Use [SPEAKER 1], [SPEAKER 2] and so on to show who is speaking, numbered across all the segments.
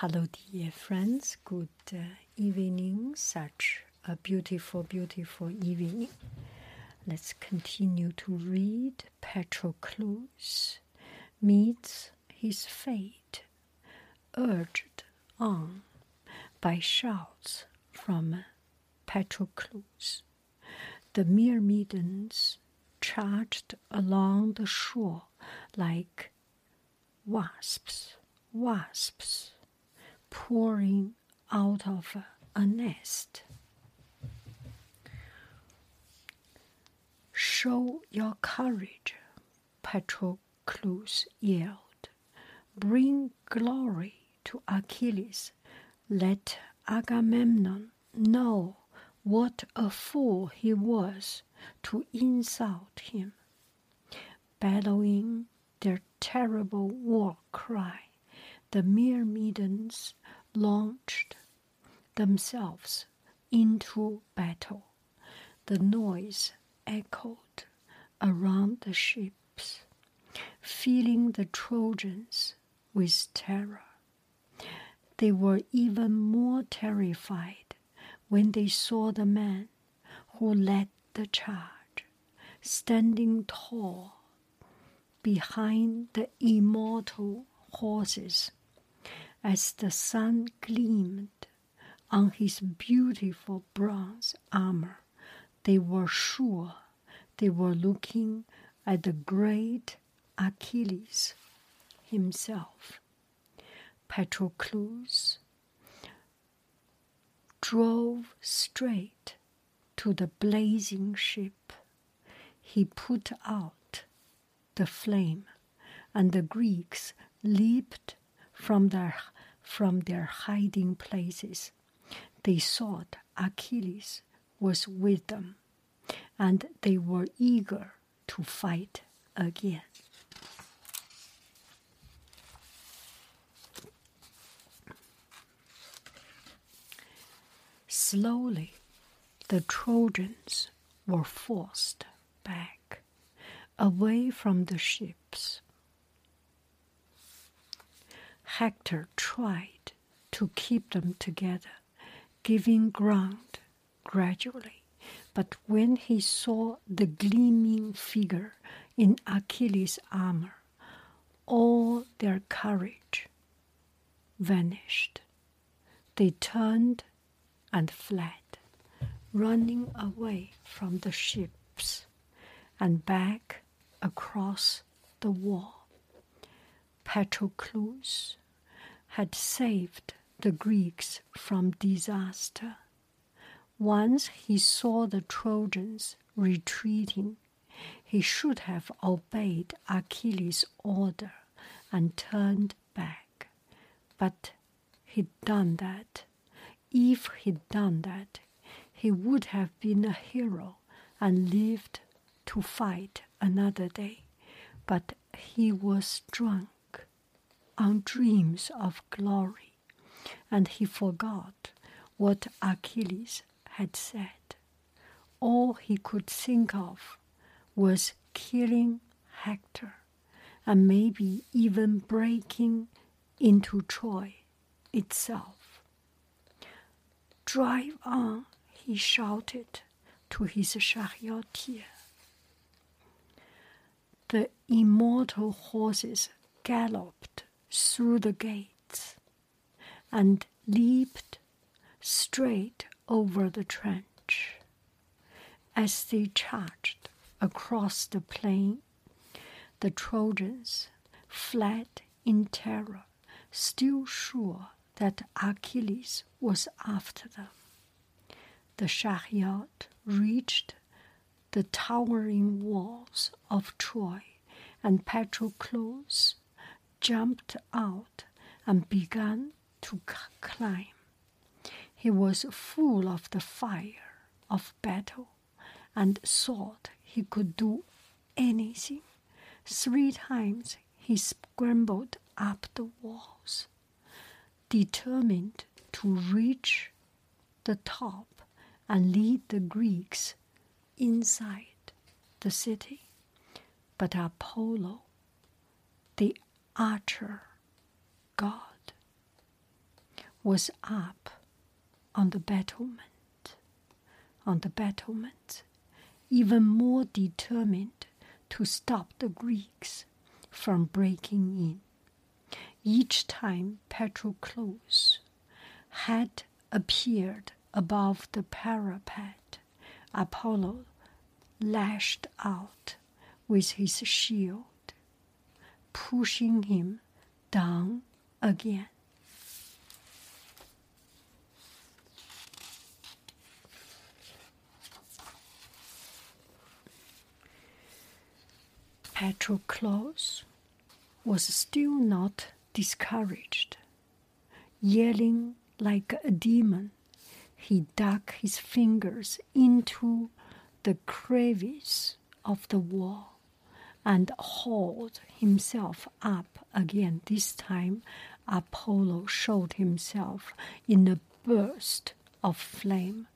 [SPEAKER 1] Hello, dear friends. Good uh, evening. Such a beautiful, beautiful evening. Let's continue to read. Patroclus meets his fate, urged on by shouts from Patroclus. The Myrmidons charged along the shore like wasps, wasps pouring out of a nest. Show your courage, Patroclus yelled. Bring glory to Achilles. Let Agamemnon know what a fool he was to insult him. Bellowing their terrible war cry, the Myrmidons launched themselves into battle. The noise echoed around the ships, filling the Trojans with terror. They were even more terrified when they saw the man who led the charge standing tall behind the immortal horses as the sun gleamed on his beautiful bronze armor. They were sure they were looking at the great Achilles himself. Patroclus drove straight to the blazing ship. He put out the flame, and the Greeks leaped from their, from their hiding places. They thought Achilles was with them, and they were eager to fight again. Slowly, the Trojans were forced back, away from the ships. Hector tried to keep them together, giving ground gradually. But when he saw the gleaming figure in Achilles' armor, all their courage vanished. They turned and fled, running away from the ships and back across the wall. Patroclus had saved the Greeks from disaster. Once he saw the Trojans retreating, he should have obeyed Achilles' order and turned back. But he'd done that if he'd done that, he would have been a hero and lived to fight another day. But he was drunk on dreams of glory, and he forgot what Achilles had said. All he could think of was killing Hector and maybe even breaking into Troy itself. Drive on, he shouted to his charioteer. The immortal horses galloped through the gates and leaped straight over the trench. As they charged across the plain, the Trojans fled in terror, still sure that Achilles was after them. The chariot reached the towering walls of Troy, and Patroclus jumped out and began to climb. He was full of the fire of battle and thought he could do anything. Three times he scrambled up the walls determined to reach the top and lead the Greeks inside the city. But Apollo, the archer god, was up on the battlement, on the battlement, even more determined to stop the Greeks from breaking in. Each time Patroclus had appeared above the parapet, Apollo lashed out with his shield, pushing him down again. Patroclus was still not discouraged. Yelling like a demon, he dug his fingers into the crevice of the wall and hauled himself up again. This time, Apollo showed himself in a burst of flame,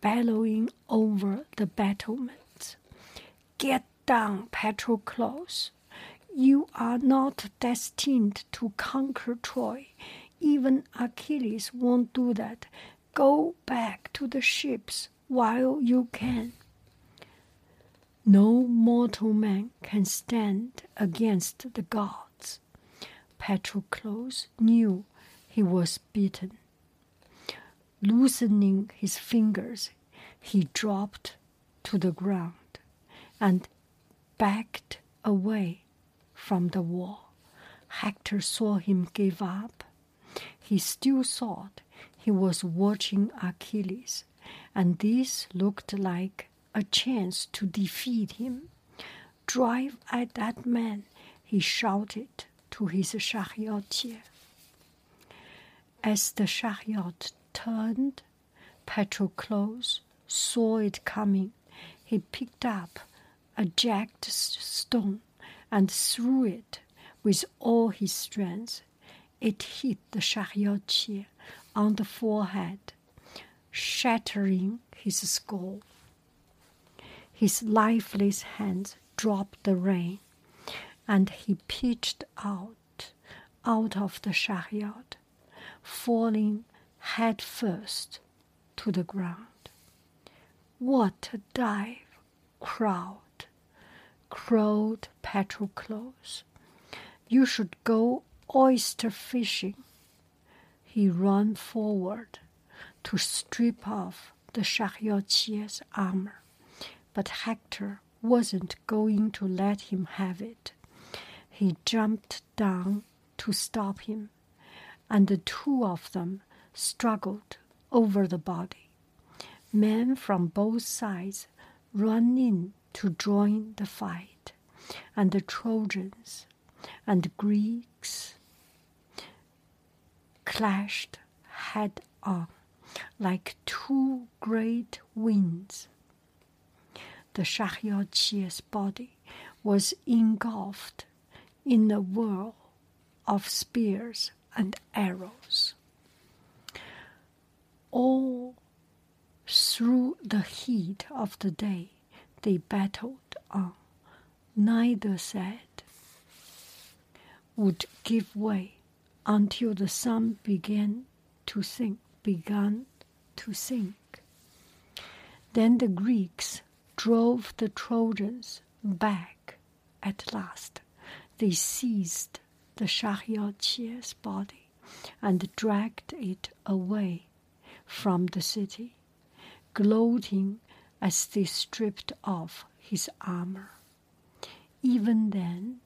[SPEAKER 1] bellowing over the battlements. Get down, Patroclus. You are not destined to conquer Troy. Even Achilles won't do that. Go back to the ships while you can. No mortal man can stand against the gods. Patroclus knew he was beaten. Loosening his fingers, he dropped to the ground and backed away from the wall. Hector saw him give up. He still thought he was watching Achilles, and this looked like a chance to defeat him. Drive at that man, he shouted to his charioteer. As the chariot turned, Patroclus saw it coming. He picked up a jagged stone and threw it with all his strength. It hit the charioteer on the forehead, shattering his skull. His lifeless hands dropped the rein, and he pitched out, out of the chariot, falling head first to the ground. What a dive! Crowd crowed Patroclus. You should go oyster fishing. He ran forward to strip off the charioteer's armor, but Hector wasn't going to let him have it. He jumped down to stop him, and the two of them struggled over the body. Men from both sides ran in to join the fight, and the Trojans and Greeks clashed head on like two great winds. The charioteer's body was engulfed in a whirl of spears and arrows. All through the heat of the day, they battled on. Neither side would give way until the sun began to sink, began to sink. Then the Greeks drove the Trojans back at last. They seized the charioteer's body and dragged it away from the city, gloating as they stripped off his armor. Even then,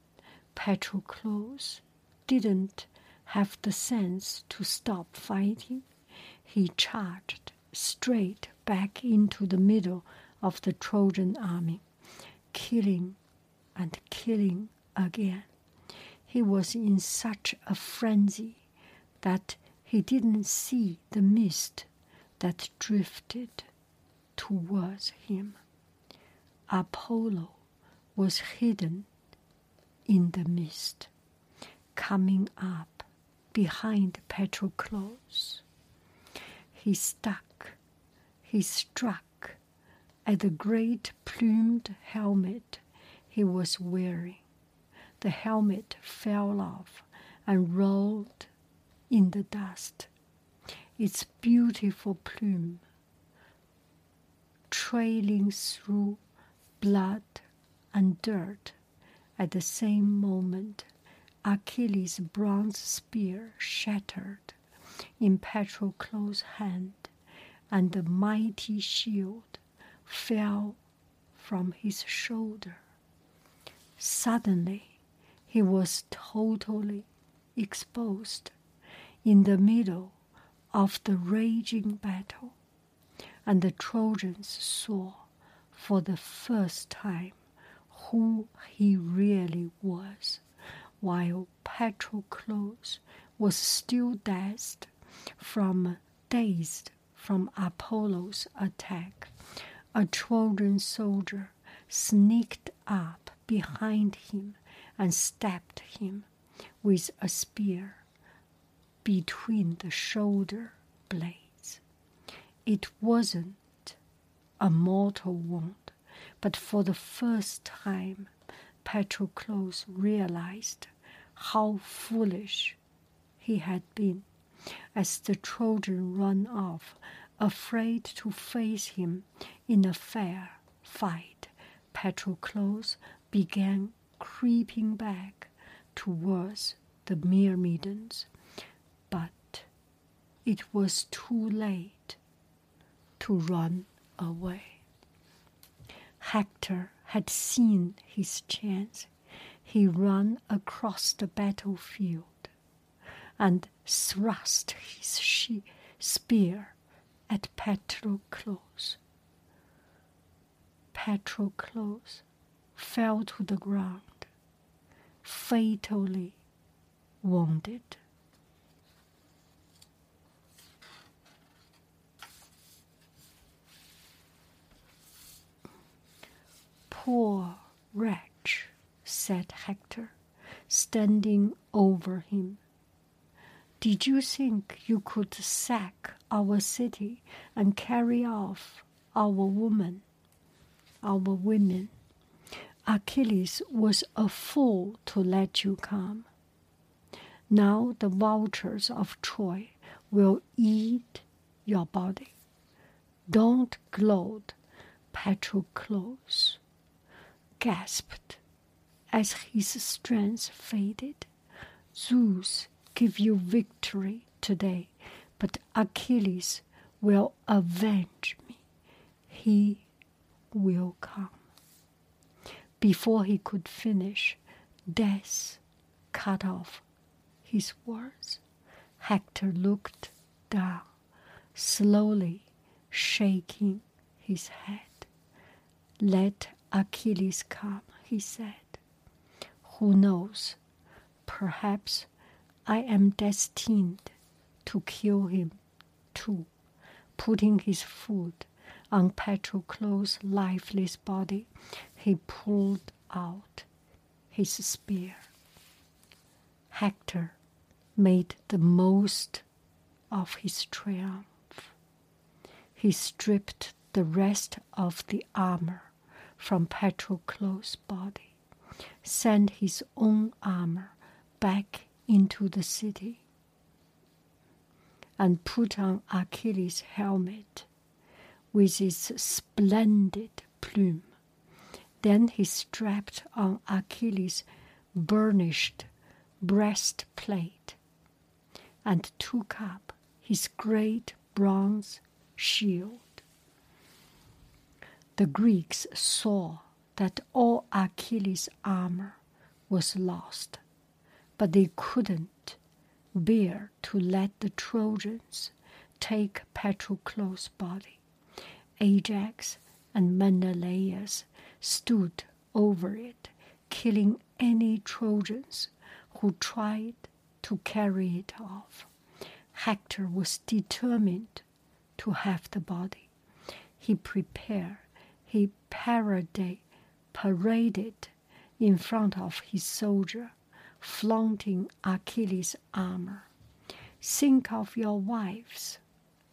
[SPEAKER 1] Patroclus didn't have the sense to stop fighting. He charged straight back into the middle of the Trojan army, killing and killing again. He was in such a frenzy that he didn't see the mist that drifted towards him. Apollo was hidden in the mist, coming up behind Patroclus. He stuck, he struck at the great plumed helmet he was wearing. The helmet fell off and rolled in the dust. its beautiful plume trailing through blood and dirt. At the same moment, Achilles' bronze spear shattered in Patroclus' hand, and the mighty shield fell from his shoulder. Suddenly, he was totally exposed in the middle of the raging battle, and the Trojans saw for the first time who he really was, while Patroclus was still dazed from dazed from Apollo's attack. A Trojan soldier sneaked up behind him and stabbed him with a spear between the shoulder blades. It wasn't a mortal wound, but for the first time, Patroclus realized how foolish he had been as the Trojan ran off, afraid to face him in a fair fight. Patroclus began creeping back towards the Myrmidons, but it was too late to run away. Hector had seen his chance. He ran across the battlefield and thrust his spear at Patroclus. Patroclus fell to the ground, fatally wounded. Poor wretch, said Hector, standing over him. Did you think you could sack our city and carry off our women, our women? Achilles was a fool to let you come. Now the vultures of Troy will eat your body. Don't gloat, Patroclus gasped as his strength faded. Zeus give you victory today, but Achilles will avenge me. He will come. Before he could finish, death cut off his words. Hector looked down, slowly shaking his head. Let Achilles come, he said. Who knows? Perhaps I am destined to kill him too. Putting his foot on Patroclus' lifeless body, he pulled out his spear. Hector made the most of his triumph. He stripped the rest of the armor from Patroclus' body, sent his own armor back into the city, and put on Achilles' helmet with its splendid plume. Then he strapped on Achilles' burnished breastplate and took up his great bronze shield. The Greeks saw that all Achilles' armor was lost, but they couldn't bear to let the Trojans take Patroclus' body. Ajax and Menelaus stood over it, killing any Trojans who tried to carry it off. Hector was determined to have the body. He prepared he paraded, paraded in front of his soldier, flaunting Achilles' armor. Think of your wives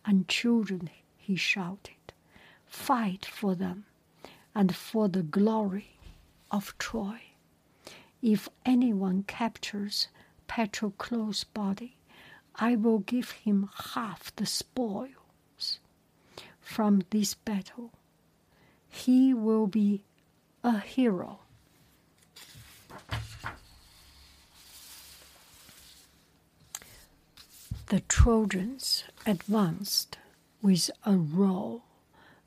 [SPEAKER 1] and children, he shouted. Fight for them and for the glory of Troy. If anyone captures Patroclus' body, I will give him half the spoils from this battle. He will be a hero. The Trojans advanced with a roar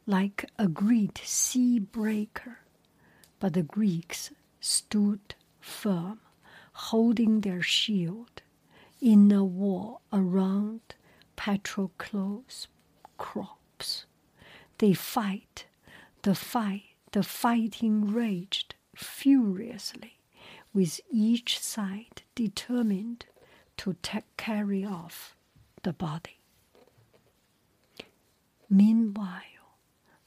[SPEAKER 1] like a great sea breaker, but the Greeks stood firm, holding their shield in a wall around Patroclus' crops. They fight, the fight, the fighting raged furiously, with each side determined to carry off the body. Meanwhile,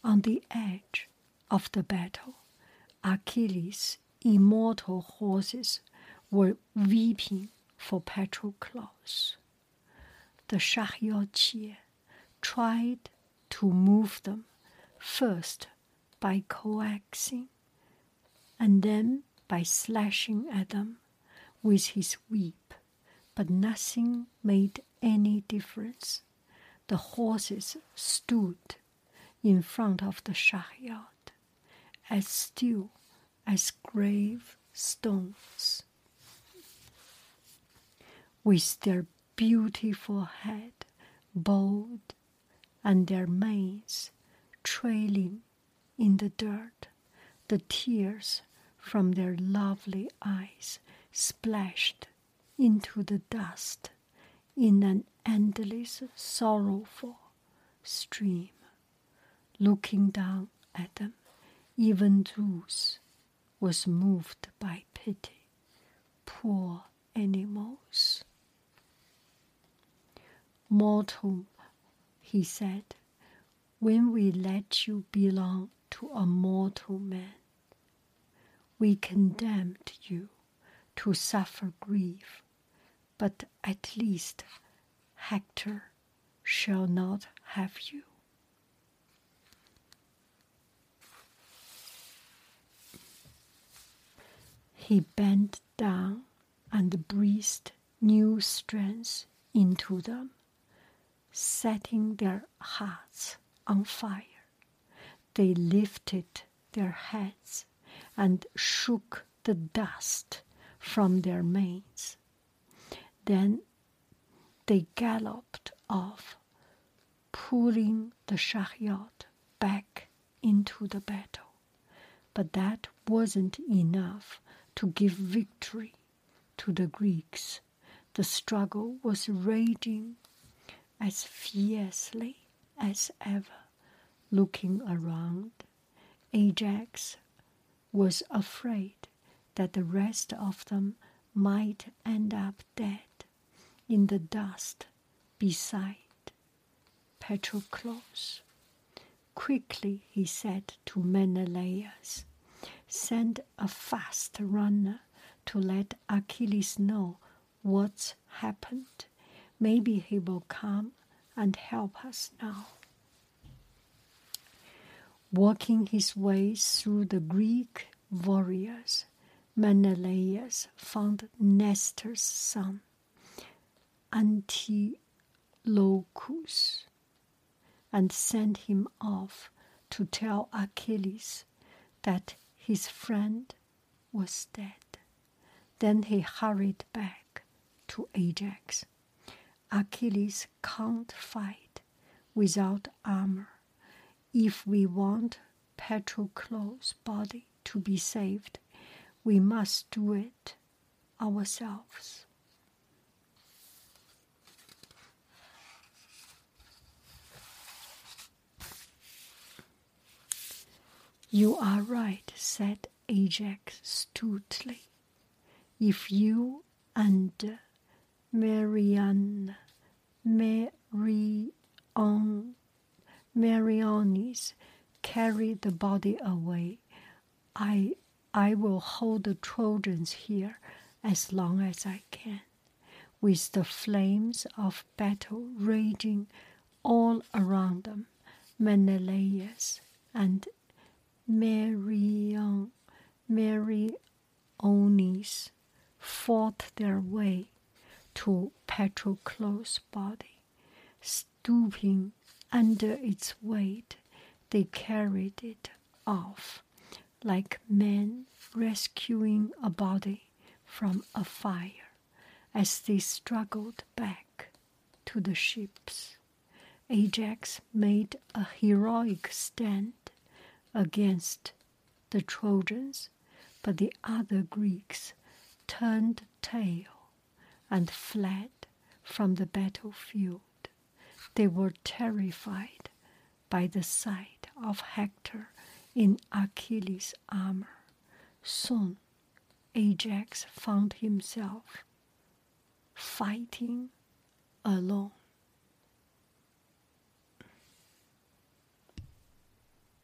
[SPEAKER 1] on the edge of the battle, Achilles' immortal horses were weeping for Patroclus. The Charioteer tried to move them first by coaxing and then by slashing at them with his whip, but nothing made any difference. The horses stood in front of the chariot as still as grave stones with their beautiful head bowed and their manes trailing in the dirt, the tears from their lovely eyes splashed into the dust in an endless sorrowful stream. Looking down at them, even Zeus was moved by pity. Poor animals. Mortal, he said, when we let you belong to a mortal man, we condemned you to suffer grief, but at least Hector shall not have you. He bent down and breathed new strength into them, setting their hearts on fire. They lifted their heads and shook the dust from their manes. Then they galloped off, pulling the chariot back into the battle. But that wasn't enough to give victory to the Greeks. The struggle was raging as fiercely as ever. Looking around, Ajax was afraid that the rest of them might end up dead in the dust beside Patroclus. Quickly, he said to Menelaus, send a fast runner to let Achilles know what's happened. Maybe he will come and help us now. Walking his way through the Greek warriors, Menelaus found Nestor's son, Antilochus, and sent him off to tell Achilles that his friend was dead. Then he hurried back to Ajax. Achilles can't fight without armor. If we want Patroclus' body to be saved, we must do it ourselves. You are right, said Ajax stoutly if you and Marian, Marion, Meriones carry the body away, I, I will hold the Trojans here as long as I can, with the flames of battle raging all around them. Menelaus and Marion, Meriones fought their way to Patroclus' body. Stooping under its weight, they carried it off like men rescuing a body from a fire as they struggled back to the ships. Ajax made a heroic stand against the Trojans, but the other Greeks turned tail and fled from the battlefield. They were terrified by the sight of Hector in Achilles' armor. Soon Ajax found himself fighting alone.